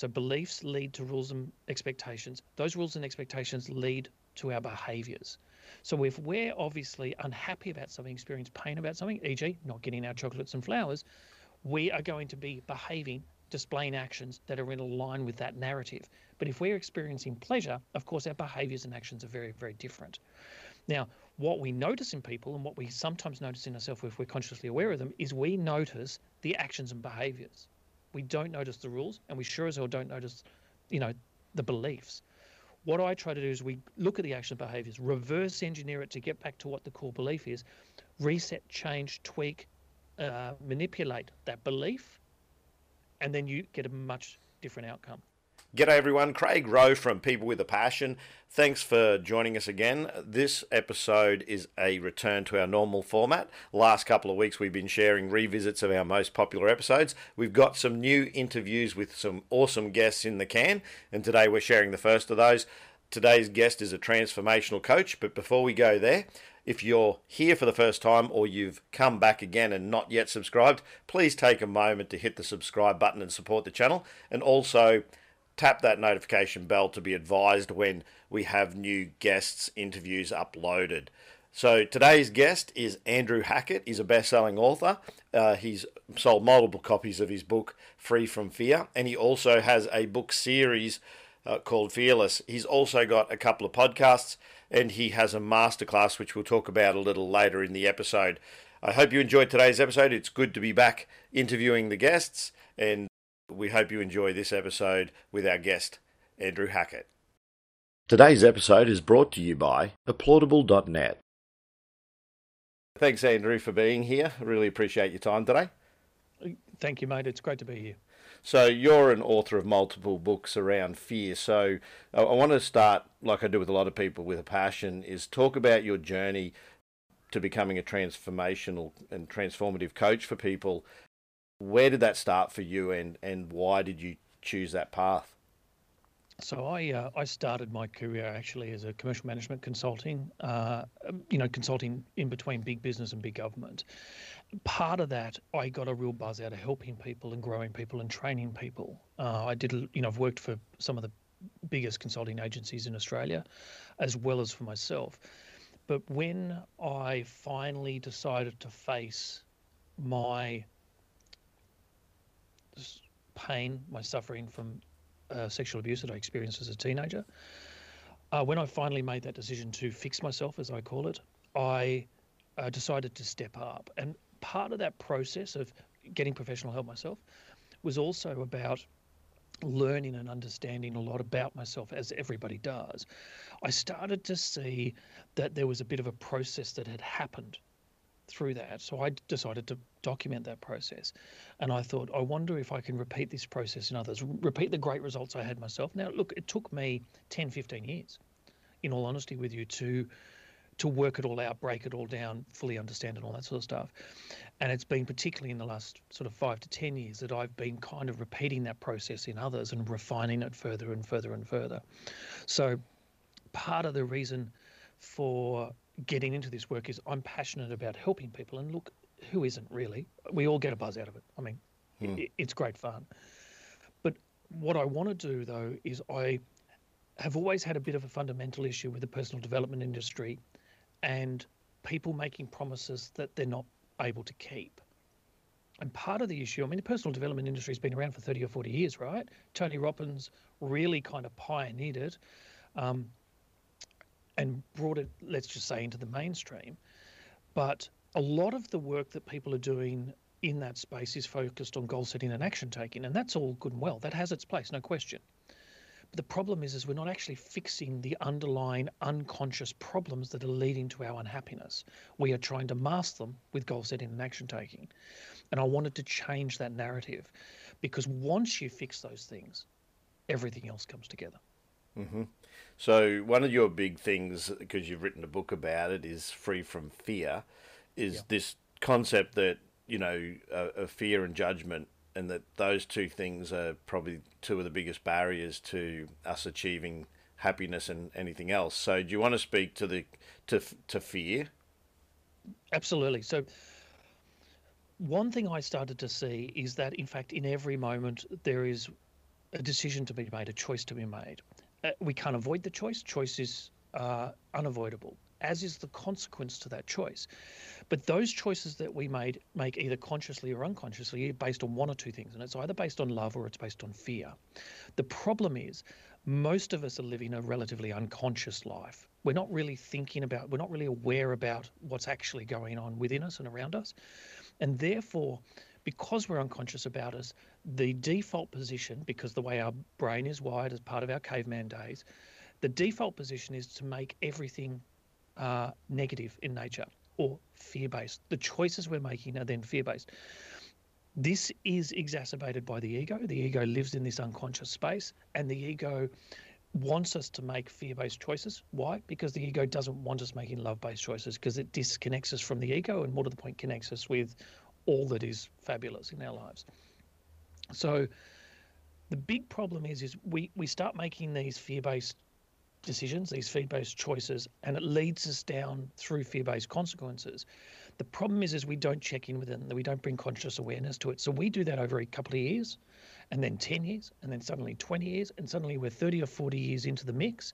So beliefs lead to rules and expectations. Those rules and expectations lead to our behaviors. So if we're obviously unhappy about something, experience pain about something, e.g., not getting our chocolates and flowers, we are going to be behaving, displaying actions that are in line with that narrative. But if we're experiencing pleasure, of course, our behaviors and actions are very, very different. Now, what we notice in people and what we sometimes notice in ourselves if we're consciously aware of them is we notice the actions and behaviors. We don't notice the rules and we sure as hell don't notice, you know, the beliefs. What I try to do is we look at the action behaviors, reverse engineer it to get back to what the core belief is, reset, change, tweak, uh, manipulate that belief, and then you get a much different outcome. G'day everyone, Craig Rowe from People with a Passion. Thanks for joining us again. This episode is a return to our normal format. Last couple of weeks we've been sharing revisits of our most popular episodes. We've got some new interviews with some awesome guests in the can, and today we're sharing the first of those. Today's guest is a transformational coach, but before we go there, if you're here for the first time or you've come back again and not yet subscribed, please take a moment to hit the subscribe button and support the channel. And also, tap that notification bell to be advised when we have new guests' interviews uploaded. So today's guest is Andrew Hackett. He's a best-selling author. Uh, he's sold multiple copies of his book Free from Fear, and he also has a book series uh, called Fearless. He's also got a couple of podcasts, and he has a masterclass which we'll talk about a little later in the episode. I hope you enjoyed today's episode. It's good to be back interviewing the guests, and we hope you enjoy this episode with our guest, Andrew Hackett. Today's episode is brought to you by applaudable.net. Thanks, Andrew, for being here. Really appreciate your time today. Thank you, mate. It's great to be here. So, you're an author of multiple books around fear. So, I want to start, like I do with a lot of people with a passion, is talk about your journey to becoming a transformational and transformative coach for people where did that start for you, and and why did you choose that path? So I uh, I started my career actually as a commercial management consulting, uh, you know, consulting in between big business and big government. Part of that, I got a real buzz out of helping people and growing people and training people. Uh, I did, you know, I've worked for some of the biggest consulting agencies in Australia, as well as for myself. But when I finally decided to face my pain, my suffering from uh, sexual abuse that I experienced as a teenager. Uh, when I finally made that decision to fix myself, as I call it, I uh, decided to step up. And part of that process of getting professional help myself was also about learning and understanding a lot about myself, as everybody does. I started to see that there was a bit of a process that had happened through that. So I decided to document that process. And I thought, I wonder if I can repeat this process in others, repeat the great results I had myself. Now, look, it took me 10, 15 years, in all honesty with you, to to work it all out, break it all down, fully understand it, all that sort of stuff. And it's been particularly in the last sort of five to 10 years that I've been kind of repeating that process in others and refining it further and further and further. So part of the reason for getting into this work is I'm passionate about helping people. And look, who isn't really? We all get a buzz out of it. I mean, hmm. it, it's great fun. But what I want to do, though, is I have always had a bit of a fundamental issue with the personal development industry and people making promises that they're not able to keep. And part of the issue, I mean, the personal development industry has been around for 30 or 40 years, right? Tony Robbins really kind of pioneered it. Um, and brought it, let's just say, into the mainstream. But a lot of the work that people are doing in that space is focused on goal setting and action taking, and that's all good and well. That has its place, no question. But the problem is, is we're not actually fixing the underlying unconscious problems that are leading to our unhappiness. We are trying to mask them with goal setting and action taking. And I wanted to change that narrative because once you fix those things, everything else comes together. Mm-hmm. So one of your big things, because you've written a book about it, is free from fear. Is yeah. this concept that you know a, fear and judgment, and that those two things are probably two of the biggest barriers to us achieving happiness and anything else. So do you want to speak to the to to fear? Absolutely. So one thing I started to see is that in fact in every moment there is a decision to be made, a choice to be made. Uh, we can't avoid the choice. Choice is uh, unavoidable, as is the consequence to that choice. But those choices that we made make either consciously or unconsciously based on one or two things, and it's either based on love or it's based on fear. The problem is most of us are living a relatively unconscious life. We're not really thinking about, we're not really aware about what's actually going on within us and around us. And therefore, because we're unconscious about us, the default position, because the way our brain is wired as part of our caveman days, the default position is to make everything uh, negative in nature or fear based. The choices we're making are then fear based. This is exacerbated by the ego. The ego lives in this unconscious space, and the ego wants us to make fear based choices. Why? Because the ego doesn't want us making love based choices because it disconnects us from the ego and, more to the point, connects us with all that is fabulous in our lives. So, the big problem is, is we, we start making these fear based decisions, these fear based choices, and it leads us down through fear based consequences. The problem is, is we don't check in with it that we don't bring conscious awareness to it. So we do that over a couple of years, and then 10 years, and then suddenly 20 years, and suddenly we're 30 or 40 years into the mix,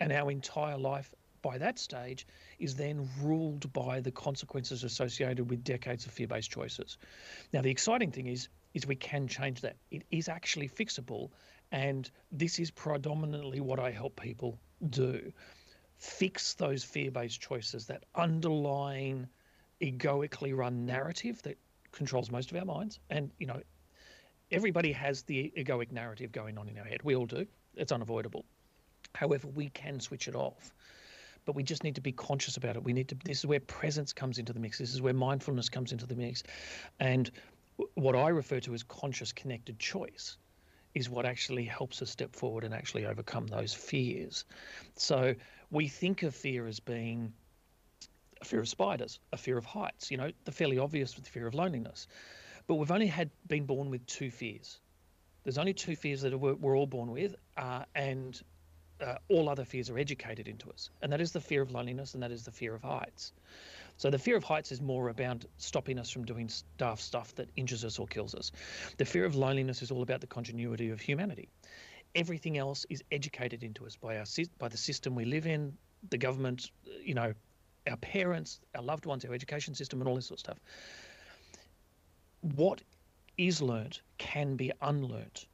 and our entire life by that stage is then ruled by the consequences associated with decades of fear-based choices. Now the exciting thing is is we can change that. It is actually fixable and this is predominantly what I help people do. Fix those fear-based choices, that underlying egoically run narrative that controls most of our minds. And, you know, everybody has the egoic narrative going on in our head. We all do. It's unavoidable. However, we can switch it off. But we just need to be conscious about it. We need to, this is where presence comes into the mix. This is where mindfulness comes into the mix. And what I refer to as conscious connected choice is what actually helps us step forward and actually overcome those fears. So we think of fear as being a fear of spiders, a fear of heights, you know, the fairly obvious with the fear of loneliness. But we've only had been born with two fears. There's only two fears that we're, all born with, uh, and uh, all other fears are educated into us. And that is the fear of loneliness and that is the fear of heights. So the fear of heights is more about stopping us from doing daft stuff that injures us or kills us. The fear of loneliness is all about the continuity of humanity. Everything else is educated into us by our by the system we live in, the government, you know, our parents, our loved ones, our education system, and all this sort of stuff. What is learnt can be unlearnt.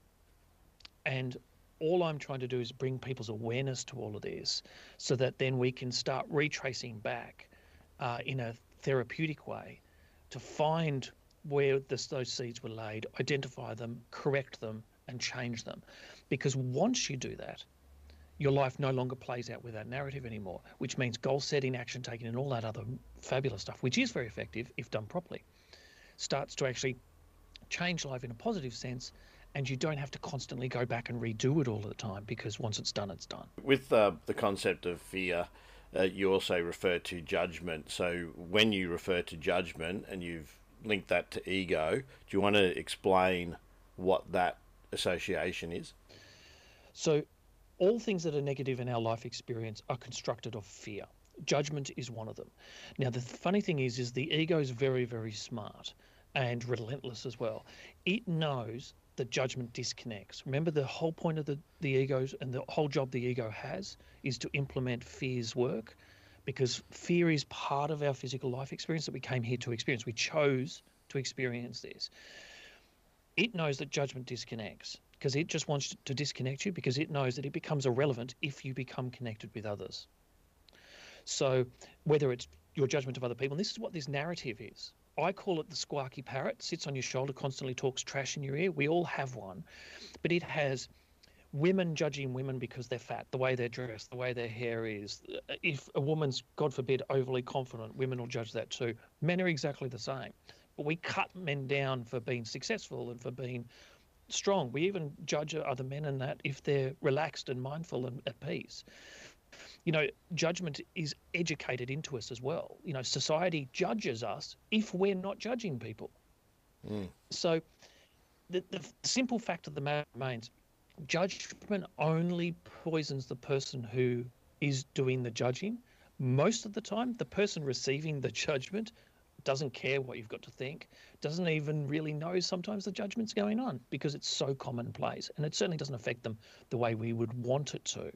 And all I'm trying to do is bring people's awareness to all of this so that then we can start retracing back uh, in a therapeutic way to find where this, those seeds were laid, identify them, correct them, and change them. Because once you do that, your life no longer plays out with that narrative anymore, which means goal setting, action taking, and all that other fabulous stuff, which is very effective if done properly, starts to actually change life in a positive sense. And you don't have to constantly go back and redo it all the time because once it's done, it's done. With uh, the concept of fear, uh, you also refer to judgment. So when you refer to judgment and you've linked that to ego, do you want to explain what that association is? So all things that are negative in our life experience are constructed of fear. Judgment is one of them. Now, the funny thing is, is the ego is very, very smart and relentless as well. It knows that judgment disconnects. Remember, the whole point of the, the egos and the whole job the ego has is to implement fear's work because fear is part of our physical life experience that we came here to experience. We chose to experience this. It knows that judgment disconnects because it just wants to disconnect you because it knows that it becomes irrelevant if you become connected with others. So, whether it's your judgment of other people, and this is what this narrative is. I call it the squawky parrot, sits on your shoulder, constantly talks trash in your ear. We all have one, but it has women judging women because they're fat, the way they're dressed, the way their hair is. If a woman's, God forbid, overly confident, women will judge that too. Men are exactly the same. But we cut men down for being successful and for being strong. We even judge other men in that if they're relaxed and mindful and at peace. You know, judgment is educated into us as well. You know, society judges us if we're not judging people. Mm. So the, the simple fact of the matter remains judgment only poisons the person who is doing the judging. Most of the time, the person receiving the judgment doesn't care what you've got to think, doesn't even really know sometimes the judgment's going on because it's so commonplace. And it certainly doesn't affect them the way we would want it to.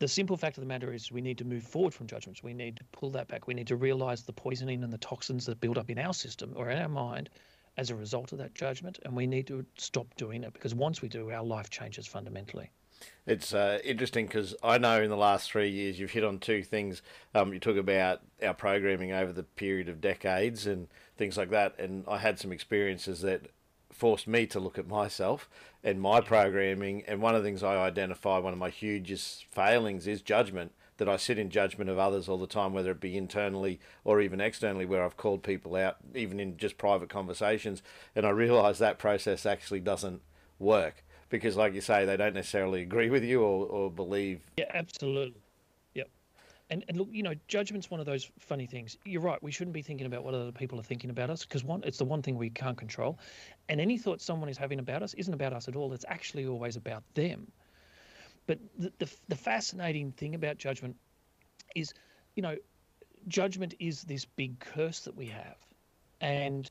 The simple fact of the matter is, we need to move forward from judgments. We need to pull that back. We need to realize the poisoning and the toxins that build up in our system or in our mind as a result of that judgment. And we need to stop doing it because once we do, our life changes fundamentally. It's uh, interesting because I know in the last three years you've hit on two things. Um, you talk about our programming over the period of decades and things like that, and I had some experiences that forced me to look at myself and my programming. And one of the things I identify, one of my hugest failings, is judgment. That I sit in judgment of others all the time, whether it be internally or even externally, where I've called people out, even in just private conversations, and I realise that process actually doesn't work because, like you say, they don't necessarily agree with you or, or believe. Yeah, absolutely. And, and look, you know, judgment's one of those funny things. You're right. We shouldn't be thinking about what other people are thinking about us because one, it's the one thing we can't control. And any thought someone is having about us isn't about us at all. It's actually always about them. But the, the, the fascinating thing about judgment is, you know, judgment is this big curse that we have. And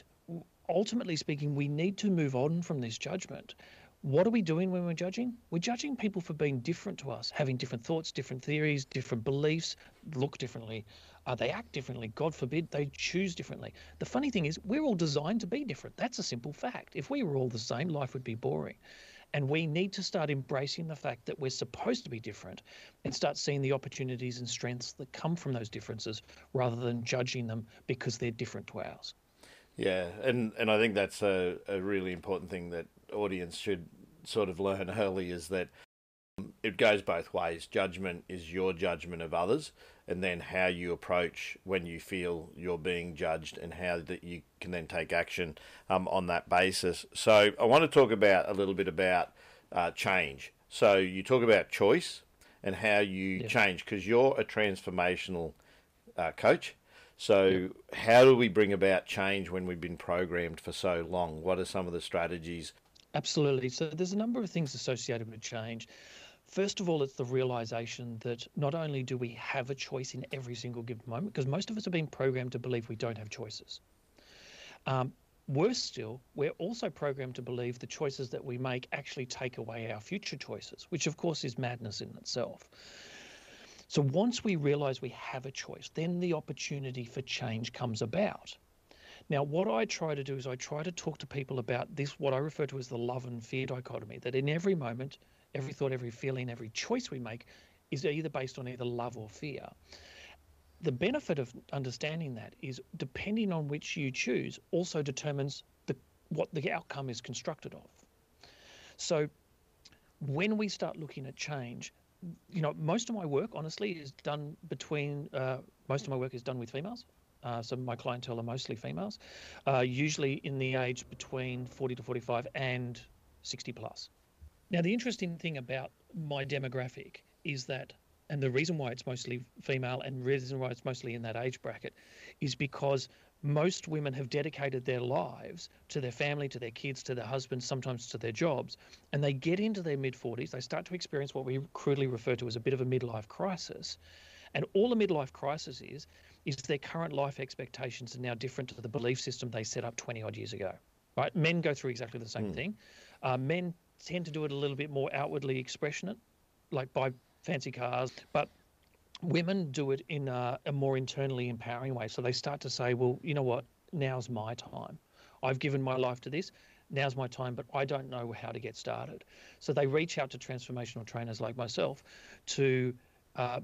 ultimately speaking, we need to move on from this judgment what are we doing when we're judging? We're judging people for being different to us, having different thoughts, different theories, different beliefs, look differently. Uh, they act differently. God forbid they choose differently. The funny thing is, we're all designed to be different. That's a simple fact. If we were all the same, life would be boring. And we need to start embracing the fact that we're supposed to be different and start seeing the opportunities and strengths that come from those differences rather than judging them because they're different to ours. Yeah, and, and I think that's a, a really important thing that audience should sort of learn early is that it goes both ways. Judgment is your judgment of others, and then how you approach when you feel you're being judged, and how that you can then take action um, on that basis. So I want to talk about a little bit about uh, change. So you talk about choice and how you change because you're a transformational uh, coach. So, how do we bring about change when we've been programmed for so long? What are some of the strategies Absolutely. So there's a number of things associated with change. First of all, it's the realization that not only do we have a choice in every single given moment, because most of us have been programmed to believe we don't have choices. Um, worse still, we're also programmed to believe the choices that we make actually take away our future choices, which of course is madness in itself. So once we realize we have a choice, then the opportunity for change comes about. Now, what I try to do is I try to talk to people about this, what I refer to as the love and fear dichotomy, that in every moment, every thought, every feeling, every choice we make is either based on either love or fear. The benefit of understanding that is depending on which you choose also determines the, what the outcome is constructed of. So when we start looking at change, you know, most of my work, honestly, is done between, uh, most of my work is done with females. Uh, so my clientele are mostly females, uh, usually in the age between 40 to 45 and 60 plus. Now, the interesting thing about my demographic is that, and the reason why it's mostly female and reason why it's mostly in that age bracket is because most women have dedicated their lives to their family, to their kids, to their husbands, sometimes to their jobs, and they get into their mid 40s, they start to experience what we crudely refer to as a bit of a midlife crisis. And all a midlife crisis is is their current life expectations are now different to the belief system they set up 20 odd years ago. Right? Men go through exactly the same mm. thing. Uh, men tend to do it a little bit more outwardly expressionate, like buy fancy cars, but women do it in a, a more internally empowering way. So they start to say, well, you know what? Now's my time. I've given my life to this now's my time, but I don't know how to get started. So they reach out to transformational trainers like myself to uh,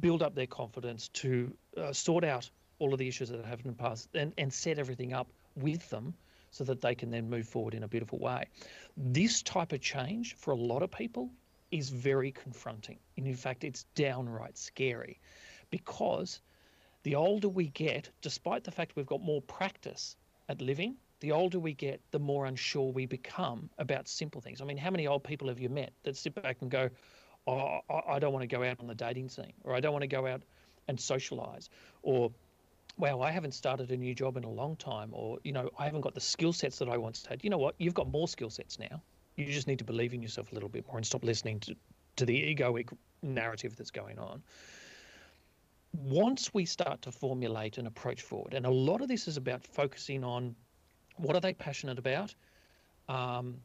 build up their confidence, to uh, sort out all of the issues that have in the past, and, and set everything up with them so that they can then move forward in a beautiful way. This type of change for a lot of people is very confronting. And in fact, it's downright scary because the older we get, despite the fact we've got more practice at living, the older we get, the more unsure we become about simple things. I mean, how many old people have you met that sit back and go, oh, I don't want to go out on the dating scene, or I don't want to go out and socialize, or wow, I haven't started a new job in a long time, or you know, I haven't got the skill sets that I once had. You know what? You've got more skill sets now. You just need to believe in yourself a little bit more and stop listening to, to the egoic narrative that's going on. once we start to formulate an approach forward, and a lot of this is about focusing on what are they passionate about, um,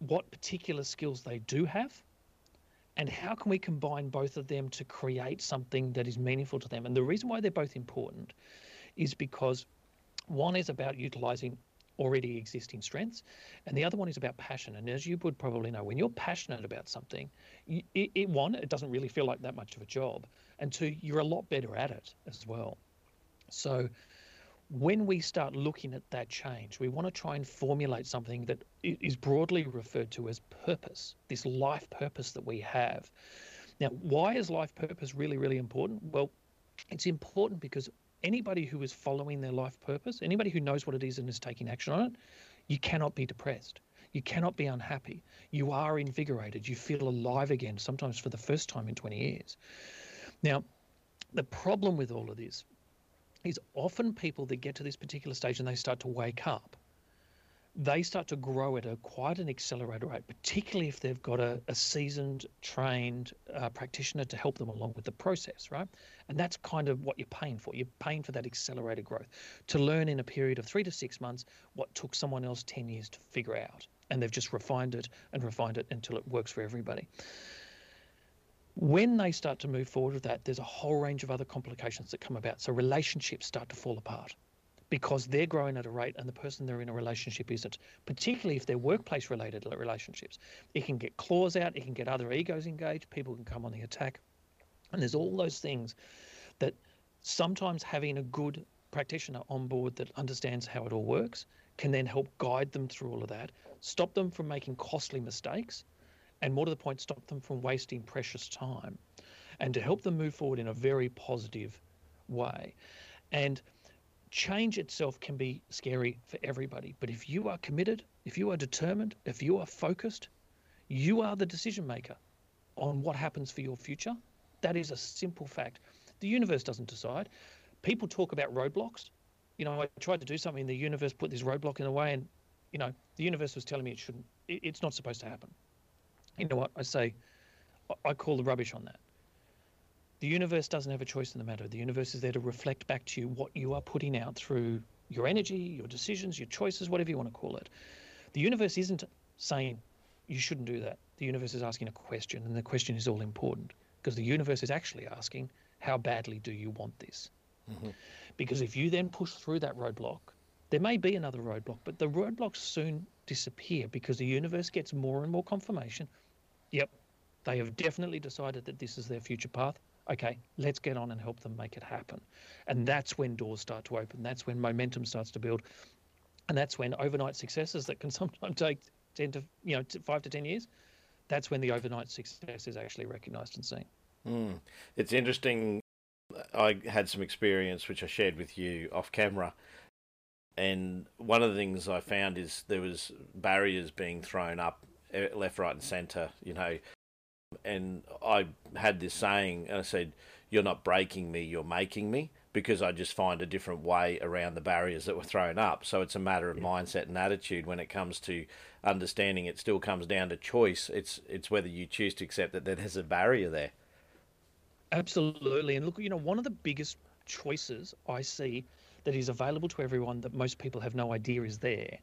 what particular skills they do have, and how can we combine both of them to create something that is meaningful to them. And the reason why they're both important is because one is about utilizing already existing strengths, and the other one is about passion. And as you would probably know, when you're passionate about something, it, it, one, it doesn't really feel like that much of a job, and two, you're a lot better at it as well. So when we start looking at that change, we want to try and formulate something that is broadly referred to as purpose, this life purpose that we have. Now, why is life purpose really, really important? Well, it's important because anybody who is following their life purpose, anybody who knows what it is and is taking action on it, you cannot be depressed. You cannot be unhappy. You are invigorated. You feel alive again, sometimes for the first time in 20 years. Now, the problem with all of this is often people that get to this particular stage and they start to wake up they start to grow at a quite an accelerated rate, particularly if they've got a, a seasoned, trained uh, practitioner to help them along with the process, right? And that's kind of what you're paying for. You're paying for that accelerated growth to learn in a period of three to six months what took someone else 10 years to figure out. And they've just refined it and refined it until it works for everybody. When they start to move forward with that, there's a whole range of other complications that come about. So relationships start to fall apart because they're growing at a rate and the person they're in a relationship isn't, particularly if they're workplace related relationships. It can get claws out, it can get other egos engaged, people can come on the attack. And there's all those things that sometimes having a good practitioner on board that understands how it all works can then help guide them through all of that, stop them from making costly mistakes, and more to the point, stop them from wasting precious time, and to help them move forward in a very positive way. And change itself can be scary for everybody. But if you are committed, if you are determined, if you are focused, you are the decision maker on what happens for your future. That is a simple fact. The universe doesn't decide. People talk about roadblocks. You know, I tried to do something, the universe put this roadblock in the way, and, you know, the universe was telling me it shouldn't, it's not supposed to happen. You know what? I say, I call the rubbish on that. The universe doesn't have a choice in the matter. The universe is there to reflect back to you what you are putting out through your energy, your decisions, your choices, whatever you want to call it. The universe isn't saying you shouldn't do that. The universe is asking a question, and the question is all important because the universe is actually asking, How badly do you want this? Mm-hmm. Because if you then push through that roadblock, there may be another roadblock, but the roadblocks soon disappear because the universe gets more and more confirmation. Yep, they have definitely decided that this is their future path okay, let's get on and help them make it happen. And that's when doors start to open. That's when momentum starts to build. And that's when overnight successes that can sometimes take 10 to, you know, five to 10 years, that's when the overnight success is actually recognized and seen. Mm. It's interesting. I had some experience which I shared with you off camera. And one of the things I found is there was barriers being thrown up Eh, left, right, and centre. You know, and I had this saying, and I said, You're not breaking me, you're making me, because I just find a different way around the barriers that were thrown up. So it's a matter of yeah. mindset and attitude when it comes to understanding it still comes down to choice. It's it's whether you choose to accept that there's a barrier there. Absolutely. And look, you know, one of the biggest choices I see that is available to everyone that most people have no idea is there.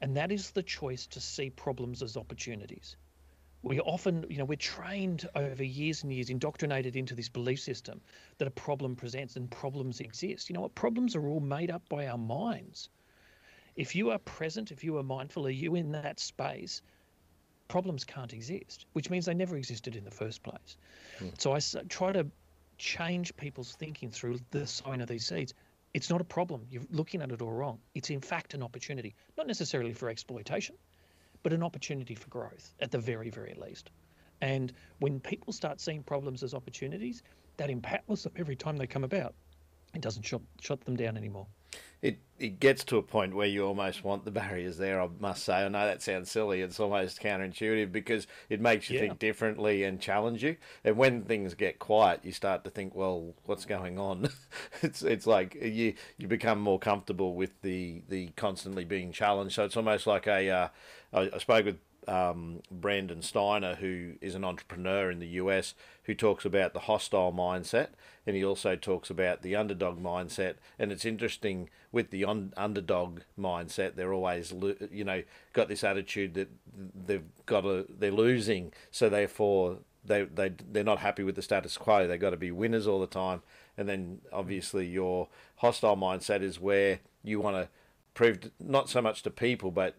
And that is the choice to see problems as opportunities we often, you know, we're trained over years and years, indoctrinated into this belief system that a problem presents and problems exist. You know what? Problems are all made up by our minds. If you are present, if you are mindful, are you in that space? Problems can't exist, which means they never existed in the first place. Hmm. So I try to change people's thinking through the sowing of these seeds. It's not a problem. You're looking at it all wrong. It's in fact an opportunity, not necessarily for exploitation, but an opportunity for growth at the very, very least. And when people start seeing problems as opportunities, that empowers them every time they come about. It doesn't shut, shut them down anymore. It it gets to a point where you almost want the barriers there. I must say, I know that sounds silly. It's almost counterintuitive because it makes you yeah. think differently and challenge you. And when things get quiet, you start to think, well, what's going on? it's it's like you you become more comfortable with the the constantly being challenged. So it's almost like a uh, I, I spoke with um, Brandon Steiner, who is an entrepreneur in the US, who talks about the hostile mindset, and he also talks about the underdog mindset. And it's interesting with the on, underdog mindset, they're always you know got this attitude that they've got a they're losing, so therefore they they they're not happy with the status quo. They've got to be winners all the time. And then obviously your hostile mindset is where you want to prove not so much to people, but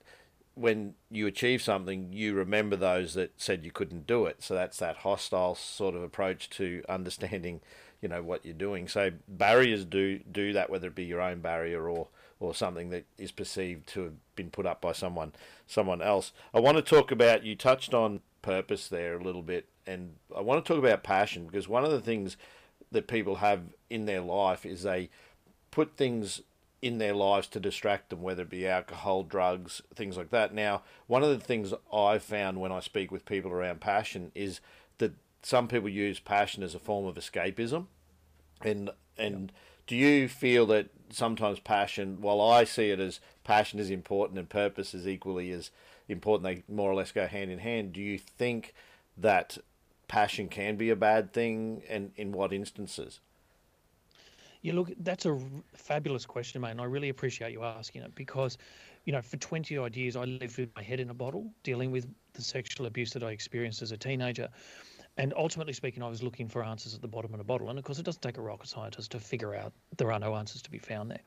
when you achieve something, you remember those that said you couldn't do it. So that's that hostile sort of approach to understanding, you know, what you're doing. So barriers do do that, whether it be your own barrier or or something that is perceived to have been put up by someone someone else. I want to talk about you touched on purpose there a little bit, and I want to talk about passion because one of the things that people have in their life is they put things in their lives to distract them, whether it be alcohol, drugs, things like that. Now, one of the things I've found when I speak with people around passion is that some people use passion as a form of escapism, and and do you feel that sometimes passion, while I see it as passion is important and purpose is equally as important, they more or less go hand in hand. Do you think that passion can be a bad thing, and in what instances? Yeah, look, that's a fabulous question, mate, and I really appreciate you asking it because, you know, for 20 odd years, I lived with my head in a bottle, dealing with the sexual abuse that I experienced as a teenager. And ultimately speaking, I was looking for answers at the bottom of a bottle. And of course, it doesn't take a rocket scientist to figure out there are no answers to be found there.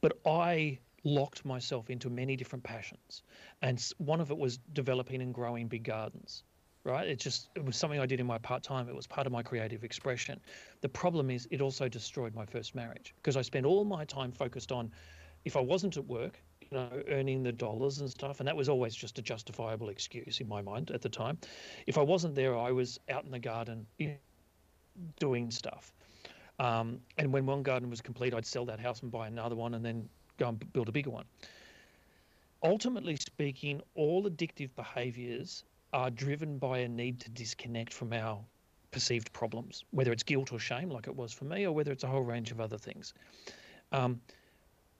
But I locked myself into many different passions. And one of it was developing and growing big gardens right? It just it was something I did in my part time. It was part of my creative expression. The problem is it also destroyed my first marriage because I spent all my time focused on if I wasn't at work, you know, earning the dollars and stuff, and that was always just a justifiable excuse in my mind at the time. If I wasn't there, I was out in the garden doing stuff. Um, and when one garden was complete, I'd sell that house and buy another one, and then go and build a bigger one. Ultimately speaking, all addictive behaviors are driven by a need to disconnect from our perceived problems, whether it's guilt or shame, like it was for me, or whether it's a whole range of other things. Um,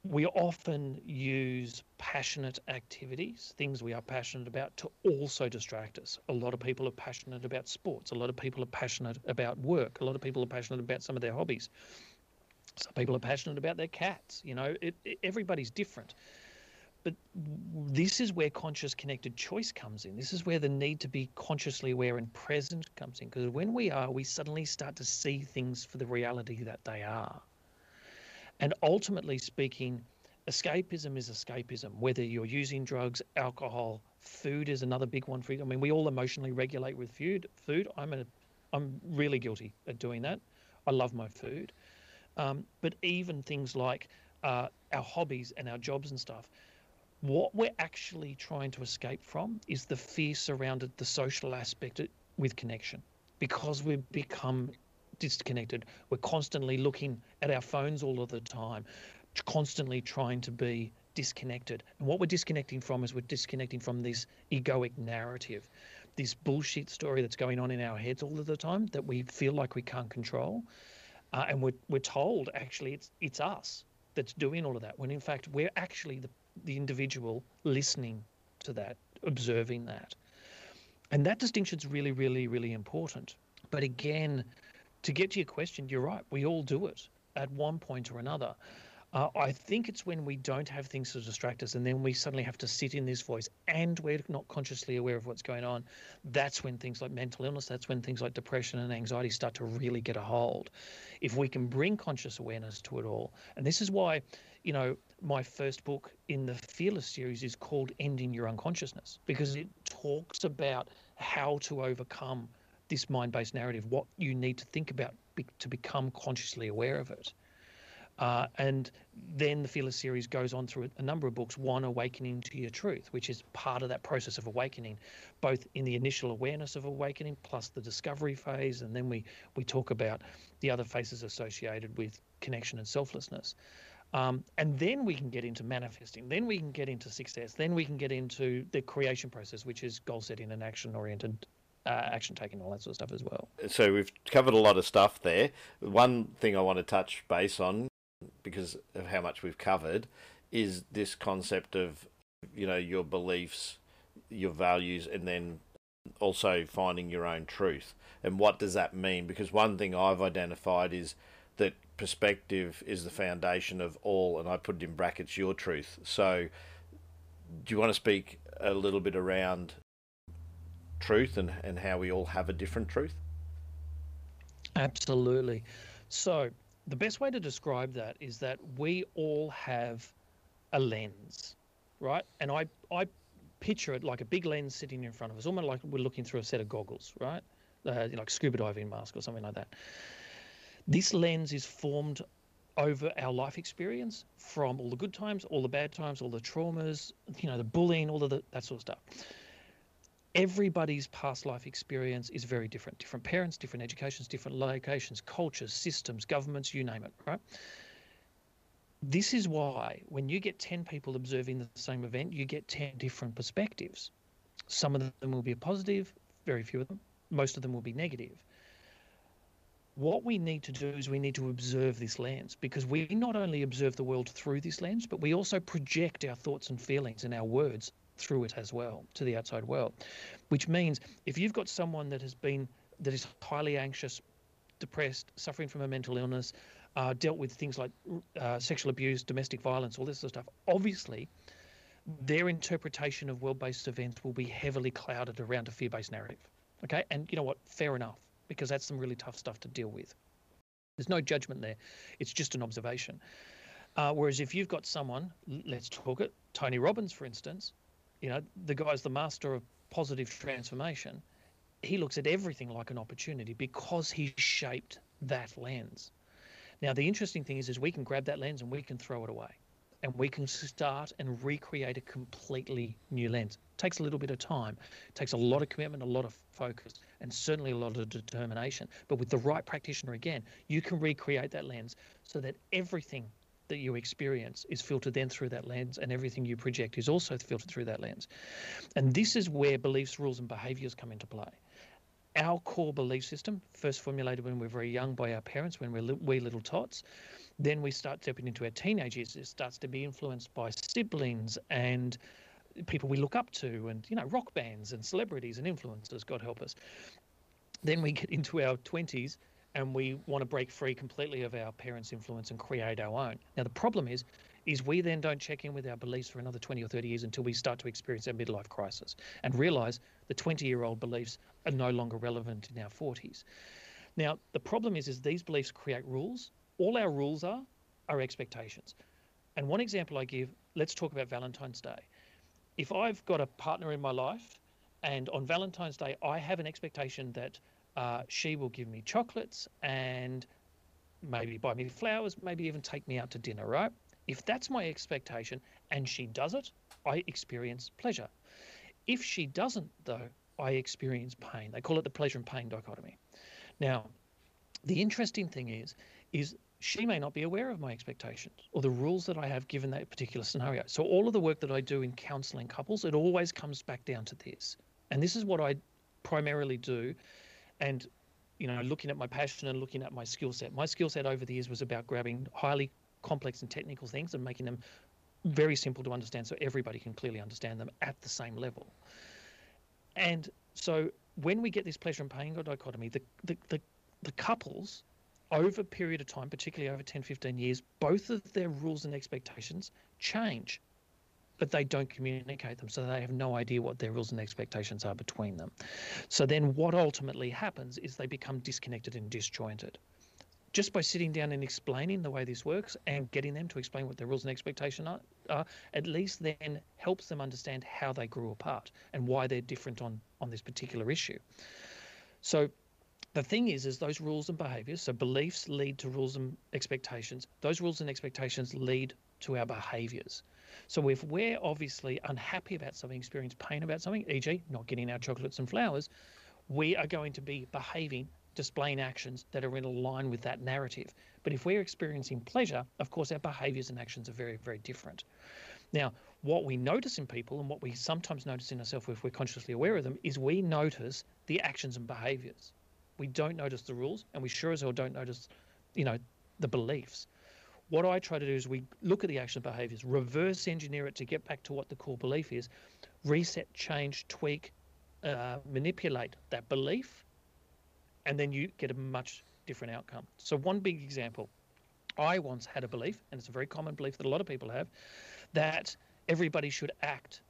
we often use passionate activities, things we are passionate about, to also distract us. A lot of people are passionate about sports. A lot of people are passionate about work. A lot of people are passionate about some of their hobbies. Some people are passionate about their cats. You know, it, it, everybody's different. But this is where conscious connected choice comes in. This is where the need to be consciously aware and present comes in. Because when we are, we suddenly start to see things for the reality that they are. And ultimately speaking, escapism is escapism, whether you're using drugs, alcohol, food is another big one for you. I mean, we all emotionally regulate with food. Food, I'm a, I'm really guilty at doing that. I love my food, um, but even things like uh, our hobbies and our jobs and stuff, what we're actually trying to escape from is the fear surrounded the social aspect with connection because we've become disconnected. We're constantly looking at our phones all of the time, constantly trying to be disconnected. And what we're disconnecting from is we're disconnecting from this egoic narrative, this bullshit story that's going on in our heads all of the time that we feel like we can't control. Uh, and we're, we're told actually it's it's us that's doing all of that when in fact we're actually the the individual listening to that, observing that. And that distinction is really, really, really important. But again, to get to your question, you're right. We all do it at one point or another. Uh, I think it's when we don't have things to distract us and then we suddenly have to sit in this voice and we're not consciously aware of what's going on. That's when things like mental illness, that's when things like depression and anxiety start to really get a hold. If we can bring conscious awareness to it all, and this is why, you know, my first book in the Fearless series is called Ending Your Unconsciousness because it talks about how to overcome this mind based narrative, what you need to think about be- to become consciously aware of it. Uh, and then the Fearless series goes on through a number of books. One, Awakening to Your Truth, which is part of that process of awakening, both in the initial awareness of awakening plus the discovery phase. And then we, we talk about the other phases associated with connection and selflessness. Um, and then we can get into manifesting. Then we can get into success. Then we can get into the creation process, which is goal setting and action oriented uh, action taking, all that sort of stuff as well. So we've covered a lot of stuff there. One thing I want to touch base on, because of how much we've covered, is this concept of you know your beliefs your values and then also finding your own truth. And what does that mean? Because one thing I've identified is that perspective is the foundation of all, and I put it in brackets, your truth. So, do you want to speak a little bit around truth and, and how we all have a different truth? Absolutely. So, the best way to describe that is that we all have a lens, right? And I, I picture it like a big lens sitting in front of us, almost like we're looking through a set of goggles, right? Uh, like scuba diving mask or something like that. This lens is formed over our life experience from all the good times, all the bad times, all the traumas, you know, the bullying, all of the, that sort of stuff. Everybody's past life experience is very different. Different parents, different educations, different locations, cultures, systems, governments, you name it, right? This is why when you get 10 people observing the same event, you get 10 different perspectives. Some of them will be positive, very few of them. Most of them will be negative. What we need to do is we need to observe this lens because we not only observe the world through this lens, but we also project our thoughts and feelings and our words through it as well to the outside world. Which means if you've got someone that has been, that is highly anxious, depressed, suffering from a mental illness, uh, dealt with things like uh, sexual abuse, domestic violence, all this sort of stuff. Obviously, their interpretation of world-based events will be heavily clouded around a fear-based narrative. Okay, and you know what? Fair enough, because that's some really tough stuff to deal with. There's no judgment there; it's just an observation. Uh, whereas if you've got someone, let's talk it, Tony Robbins, for instance, you know, the guy's the master of positive transformation. He looks at everything like an opportunity because he's shaped that lens. Now, the interesting thing is, is we can grab that lens and we can throw it away, and we can start and recreate a completely new lens. It takes a little bit of time, it takes a lot of commitment, a lot of focus, and certainly a lot of determination. But with the right practitioner, again, you can recreate that lens so that everything that you experience is filtered then through that lens, and everything you project is also filtered through that lens. And this is where beliefs, rules, and behaviors come into play our core belief system, first formulated when we're very young by our parents, when we're wee little tots, then we start stepping into our teenage years. It starts to be influenced by siblings and people we look up to, and you know, rock bands and celebrities and influencers. God help us. Then we get into our twenties and we want to break free completely of our parents' influence and create our own. Now the problem is is we then don't check in with our beliefs for another 20 or 30 years until we start to experience our midlife crisis and realize the 20 year old beliefs are no longer relevant in our 40s. Now, the problem is, is these beliefs create rules. All our rules are, are expectations. And one example I give, let's talk about Valentine's Day. If I've got a partner in my life and on Valentine's Day, I have an expectation that uh, she will give me chocolates and maybe buy me flowers, maybe even take me out to dinner, right? If that's my expectation and she does it, I experience pleasure. If she doesn't, though, I experience pain. They call it the pleasure and pain dichotomy. Now, the interesting thing is, is she may not be aware of my expectations or the rules that I have given that particular scenario. So all of the work that I do in counseling couples, it always comes back down to this. And this is what I primarily do. And you know, looking at my passion and looking at my skill set. My skill set over the years was about grabbing highly complex and technical things and making them very simple to understand so everybody can clearly understand them at the same level. And so when we get this pleasure and pain dichotomy, the, the, the, the couples over a period of time, particularly over 10, 15 years, both of their rules and expectations change, but they don't communicate them. So they have no idea what their rules and expectations are between them. So then what ultimately happens is they become disconnected and disjointed just by sitting down and explaining the way this works and getting them to explain what their rules and expectations are, uh, at least then helps them understand how they grew apart and why they're different on on this particular issue. So the thing is is those rules and behaviors so beliefs lead to rules and expectations those rules and expectations lead to our behaviors so if we're obviously unhappy about something experience pain about something e.g not getting our chocolates and flowers we are going to be behaving displaying actions that are in line with that narrative. But if we're experiencing pleasure, of course, our behaviors and actions are very, very different. Now, what we notice in people and what we sometimes notice in ourselves if we're consciously aware of them is we notice the actions and behaviors. We don't notice the rules and we sure as hell don't notice, you know, the beliefs. what I try to do is we look at the action behaviors, reverse engineer it to get back to what the core belief is, reset, change, tweak, uh, manipulate that belief, and then you get a much different outcome. So, one big example I once had a belief, and it's a very common belief that a lot of people have, that everybody should act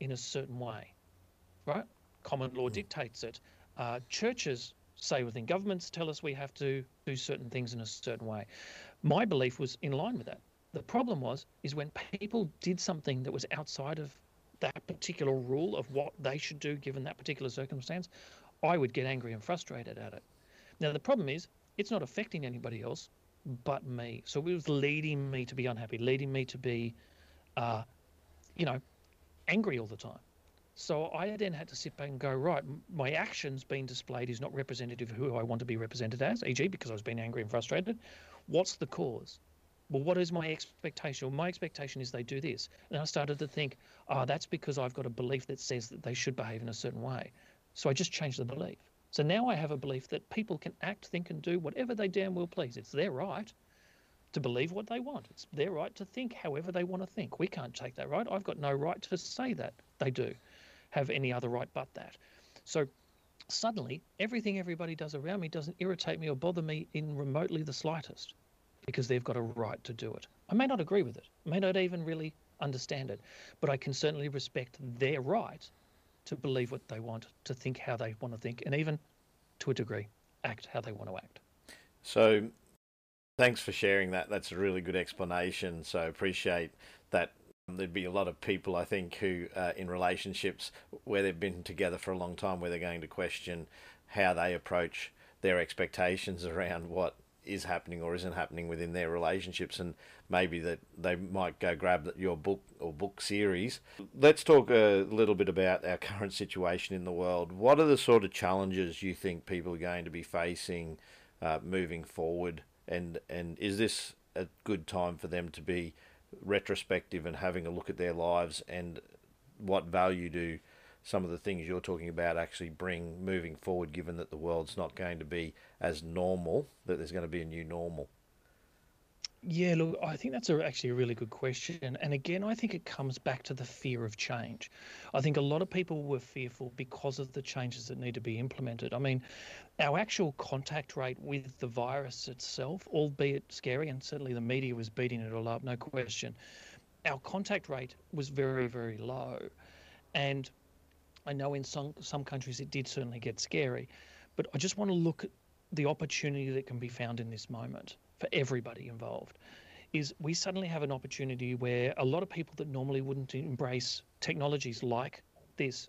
in a certain way, right? Common law mm. dictates it. Uh, churches say within governments tell us we have to do certain things in a certain way. My belief was in line with that. The problem was is when people did something that was outside of that particular rule of what they should do given that particular circumstance, I would get angry and frustrated at it. Now the problem is it's not affecting anybody else but me. So it was leading me to be unhappy, leading me to be, uh, you know, angry all the time. So I then had to sit back and go, right, my actions being displayed is not representative of who I want to be represented as, e.g., because I was being angry and frustrated. What's the cause? Well, what is my expectation? Well, my expectation is they do this. And I started to think, oh, that's because I've got a belief that says that they should behave in a certain way. So I just changed the belief. So now I have a belief that people can act, think, and do whatever they damn well please. It's their right to believe what they want. It's their right to think however they want to think. We can't take that right. I've got no right to say that they do have any other right but that. So suddenly, everything everybody does around me doesn't irritate me or bother me in remotely the slightest because they've got a right to do it. I may not agree with it, I may not even really understand it, but I can certainly respect their right to believe what they want, to think how they want to think, and even to a degree, act how they want to act. So, thanks for sharing that. That's a really good explanation. So, appreciate that There'd be a lot of people, I think, who uh, in relationships where they've been together for a long time, where they're going to question how they approach their expectations around what is happening or isn't happening within their relationships, and maybe that they might go grab your book or book series. Let's talk a little bit about our current situation in the world. What are the sort of challenges you think people are going to be facing uh, moving forward, and and is this a good time for them to be retrospective and having a look at their lives and what value do some of the things you're talking about actually bring moving forward, given that the world's not going to be as normal, that there's going to be a new normal? Yeah, look, I think that's a, actually a really good question. And again, I think it comes back to the fear of change. I think a lot of people were fearful because of the changes that need to be implemented. I mean, our actual contact rate with the virus itself, albeit scary, and certainly the media was beating it all up, no question, our contact rate was very, very low. And I know in some, some countries it did certainly get scary, but I just want to look at the opportunity that can be found in this moment for everybody involved is we suddenly have an opportunity where a lot of people that normally wouldn't embrace technologies like this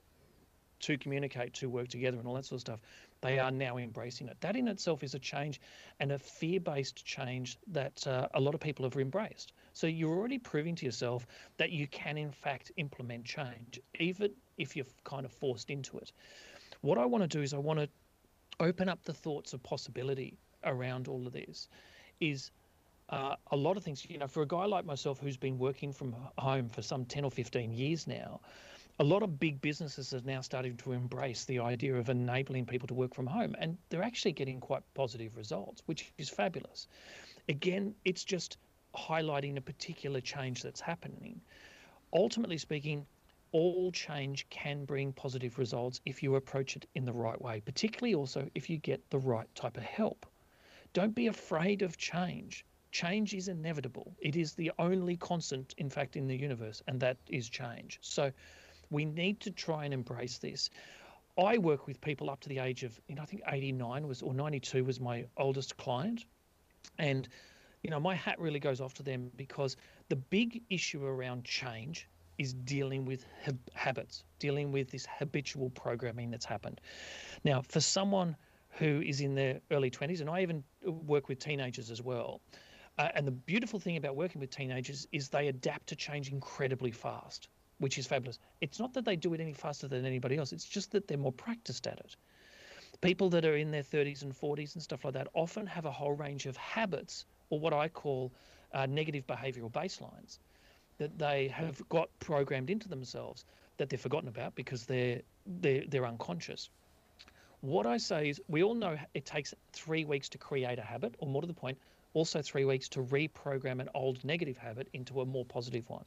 to communicate, to work together, and all that sort of stuff, they are now embracing it. That in itself is a change and a fear based change that uh, a lot of people have embraced. So you're already proving to yourself that you can, in fact, implement change, even if you're kind of forced into it. What I want to do is I want to open up the thoughts of possibility around all of this is uh, a lot of things. You know, for a guy like myself who's been working from home for some 10 or 15 years now, a lot of big businesses are now starting to embrace the idea of enabling people to work from home, and they're actually getting quite positive results, which is fabulous. Again, it's just highlighting a particular change that's happening. Ultimately speaking, all change can bring positive results if you approach it in the right way, particularly also if you get the right type of help. Don't be afraid of change. Change is inevitable. It is the only constant, in fact, in the universe, and that is change. So we need to try and embrace this. I work with people up to the age of, you know, I think 89 was or 92 was my oldest client. And, you know, my hat really goes off to them because the big issue around change is dealing with hab- habits, dealing with this habitual programming that's happened. Now, for someone who is in their early 20s, and I even work with teenagers as well. Uh, and the beautiful thing about working with teenagers is they adapt to change incredibly fast, which is fabulous. It's not that they do it any faster than anybody else, it's just that they're more practiced at it. People that are in their 30s and 40s and stuff like that often have a whole range of habits, or what I call uh, negative behavioral baselines, that they have got programmed into themselves that they've forgotten about because they're, they're, they're unconscious. What I say is, we all know it takes three weeks to create a habit, or more to the point, also three weeks to reprogram an old negative habit into a more positive one.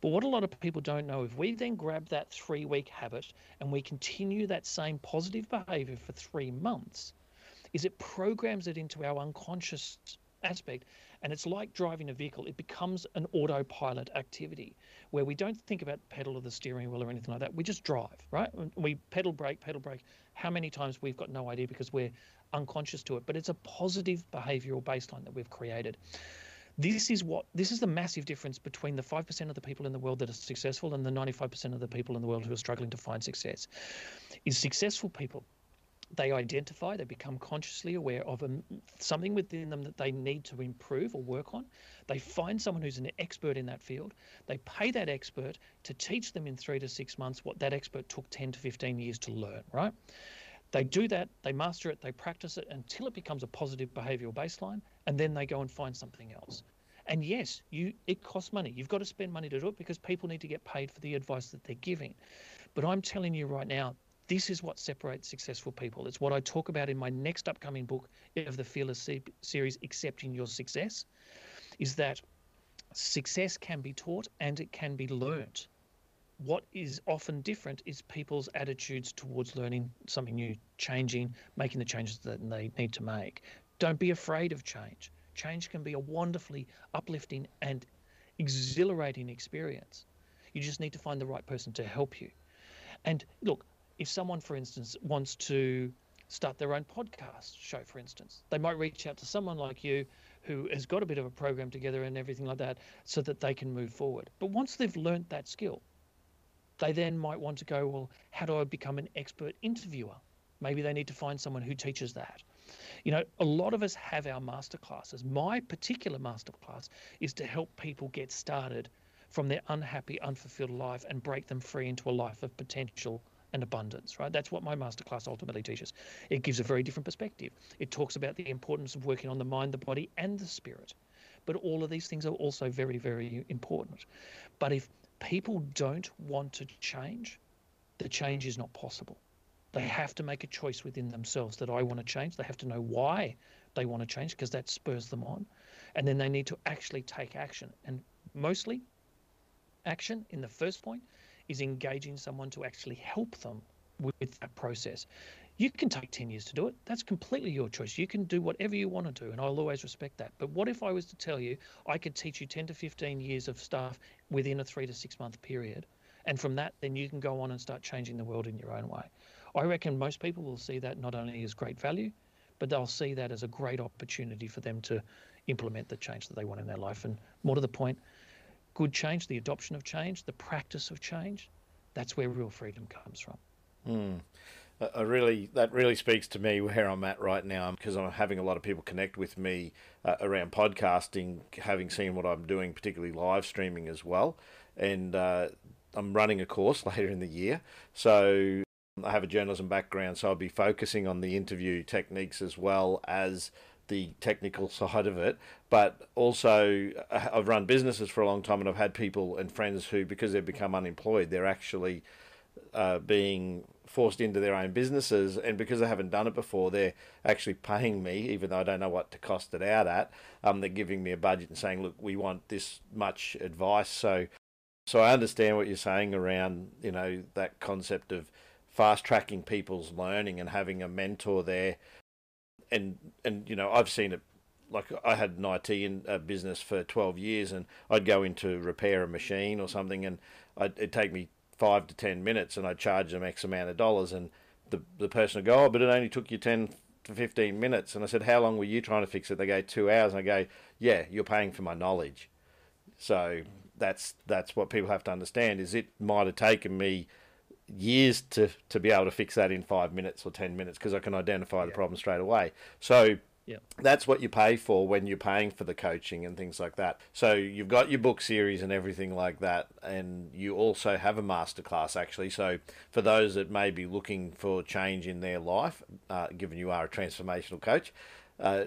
But what a lot of people don't know, if we then grab that three week habit and we continue that same positive behavior for three months, is it programs it into our unconscious aspect and it's like driving a vehicle it becomes an autopilot activity where we don't think about pedal or the steering wheel or anything like that. We just drive right? We pedal brake pedal brake. How many times we've got no idea because we're unconscious to it but it's a positive behavioral baseline that we've created. This is what this is the massive difference between the 5% of the people in the world that are successful and the 95% of the people in the world who are struggling to find success. Is successful people they identify, they become consciously aware of a, something within them that they need to improve or work on. They find someone who's an expert in that field. They pay that expert to teach them in three to six months what that expert took 10 to 15 years to learn, right? They do that, they master it, they practice it until it becomes a positive behavioral baseline, and then they go and find something else. And yes, you it costs money. You've got to spend money to do it because people need to get paid for the advice that they're giving. But I'm telling you right now, this is what separates successful people. It's what I talk about in my next upcoming book of the Fearless series, Accepting Your Success, is that success can be taught and it can be learnt. What is often different is people's attitudes towards learning something new, changing, making the changes that they need to make. Don't be afraid of change. Change can be a wonderfully uplifting and exhilarating experience. You just need to find the right person to help you. And look, if someone, for instance, wants to start their own podcast show, for instance, they might reach out to someone like you who has got a bit of a program together and everything like that so that they can move forward. But once they've learnt that skill, they then might want to go, well, how do I become an expert interviewer? Maybe they need to find someone who teaches that. You know, a lot of us have our masterclasses. My particular masterclass is to help people get started from their unhappy, unfulfilled life and break them free into a life of potential and abundance, right? That's what my masterclass ultimately teaches. It gives a very different perspective. It talks about the importance of working on the mind, the body, and the spirit. But all of these things are also very, very important. But if people don't want to change, the change is not possible. They have to make a choice within themselves that I want to change. They have to know why they want to change because that spurs them on. And then they need to actually take action. And mostly, action in the first point is engaging someone to actually help them with that process. You can take 10 years to do it. That's completely your choice. You can do whatever you want to do, and I'll always respect that. But what if I was to tell you I could teach you 10 to 15 years of stuff within a three to six month period? And from that, then you can go on and start changing the world in your own way. I reckon most people will see that not only as great value, but they'll see that as a great opportunity for them to implement the change that they want in their life. And more to the point, good change, the adoption of change, the practice of change, that's where real freedom comes from. Mm. I really that really speaks to me where I'm at right now because I'm having a lot of people connect with me uh, around podcasting, having seen what I'm doing, particularly live streaming as well, and uh, I'm running a course later in the year, so I have a journalism background, so I'll be focusing on the interview techniques as well as the technical side of it, but also uh, I've run businesses for a long time and I've had people and friends who, because they've become unemployed, they're actually uh, being forced into their own businesses, and because they haven't done it before, they're actually paying me, even though I don't know what to cost it out at. Um, they're giving me a budget and saying, "Look, we want this much advice." So, so I understand what you're saying around you know that concept of fast tracking people's learning and having a mentor there and and you know I've seen it. Like I had an IT in a business for twelve years, and I'd go in to repair a machine or something, and I'd, it'd take me five to ten minutes, and I'd charge them X amount of dollars, and the the person would go, "Oh, but it only took you ten to fifteen minutes," and I said, "How long were you trying to fix it?" They go, two hours," and I go, "Yeah, you're paying for my knowledge." So that's that's what people have to understand is it might have taken me years to to be able to fix that in five minutes or ten minutes because I can identify yeah. the problem straight away. So yeah. That's what you pay for when you're paying for the coaching and things like that. So you've got your book series and everything like that, and you also have a masterclass actually. So for those that may be looking for change in their life, uh, given you are a transformational coach, uh,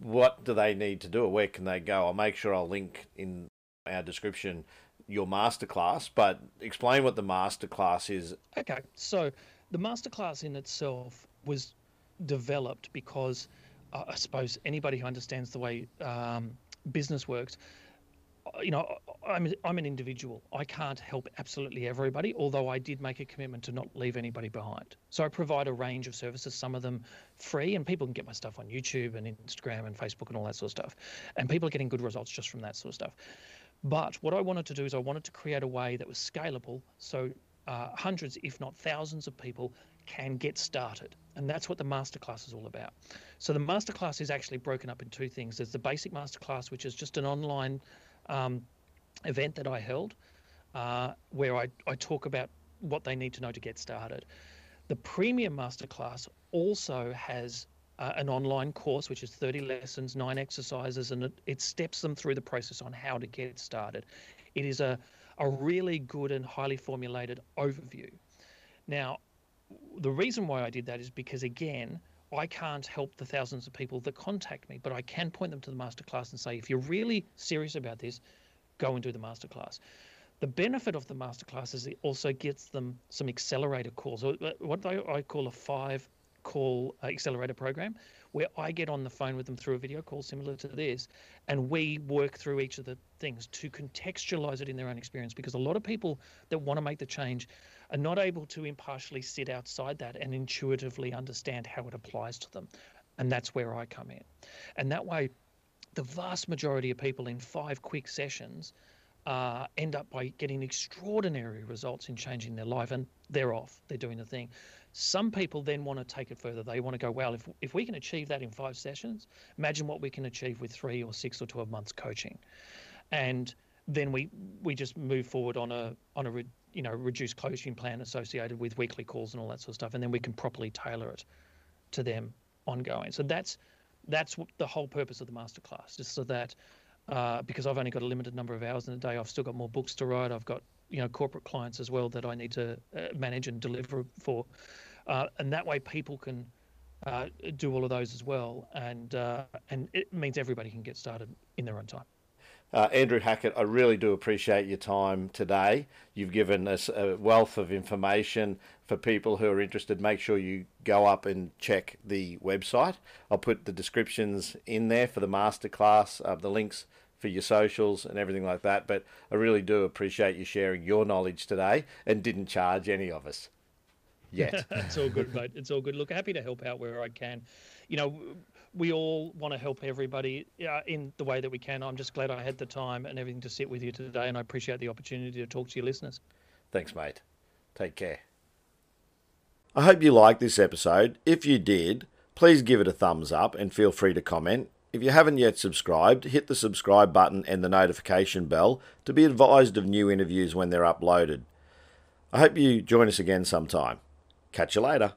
what do they need to do, or where can they go? I'll make sure I'll link in our description your masterclass, but explain what the masterclass is. Okay, so the masterclass in itself was developed because I suppose anybody who understands the way um, business works, uh, you know, I'm I'm an individual. I can't help absolutely everybody. Although I did make a commitment to not leave anybody behind. So I provide a range of services. Some of them free, and people can get my stuff on YouTube and Instagram and Facebook and all that sort of stuff. And people are getting good results just from that sort of stuff. But what I wanted to do is I wanted to create a way that was scalable, so uh, hundreds, if not thousands, of people can get started. And that's what the masterclass is all about. So the masterclass is actually broken up in two things. There's the basic masterclass, which is just an online um, event that I held uh, where I, I talk about what they need to know to get started. The premium masterclass also has uh, an online course, which is 30 lessons, nine exercises, and it, it steps them through the process on how to get started. It is a, a really good and highly formulated overview. Now, the reason why I did that is because, again, I can't help the thousands of people that contact me, but I can point them to the masterclass and say, if you're really serious about this, go and do the masterclass. The benefit of the masterclass is it also gets them some accelerator calls, or what I call a five call accelerator program, where I get on the phone with them through a video call similar to this, and we work through each of the things to contextualize it in their own experience. Because a lot of people that want to make the change are not able to impartially sit outside that and intuitively understand how it applies to them. And that's where I come in. And that way, the vast majority of people in five quick sessions uh, end up by getting extraordinary results in changing their life and they're off, they're doing the thing. Some people then want to take it further. They want to go, well, if, if we can achieve that in five sessions, imagine what we can achieve with three or six or 12 months coaching. And then we, we just move forward on a, on a you know, reduced coaching plan associated with weekly calls and all that sort of stuff. And then we can properly tailor it to them ongoing. So that's, that's the whole purpose of the masterclass, just so that uh, because I've only got a limited number of hours in a day, I've still got more books to write. I've got you know corporate clients as well that I need to uh, manage and deliver for, uh, and that way people can uh, do all of those as well, and uh, and it means everybody can get started in their own time. Uh, Andrew Hackett, I really do appreciate your time today. You've given us a wealth of information for people who are interested. Make sure you go up and check the website. I'll put the descriptions in there for the masterclass, the links for your socials and everything like that. But I really do appreciate you sharing your knowledge today and didn't charge any of us yet. it's all good, mate. It's all good. Look, happy to help out where I can. You know, we all want to help everybody uh, in the way that we can. I'm just glad I had the time and everything to sit with you today, and I appreciate the opportunity to talk to your listeners. Thanks, mate. Take care. I hope you liked this episode. If you did, please give it a thumbs up and feel free to comment. If you haven't yet subscribed, hit the subscribe button and the notification bell to be advised of new interviews when they're uploaded. I hope you join us again sometime. Catch you later.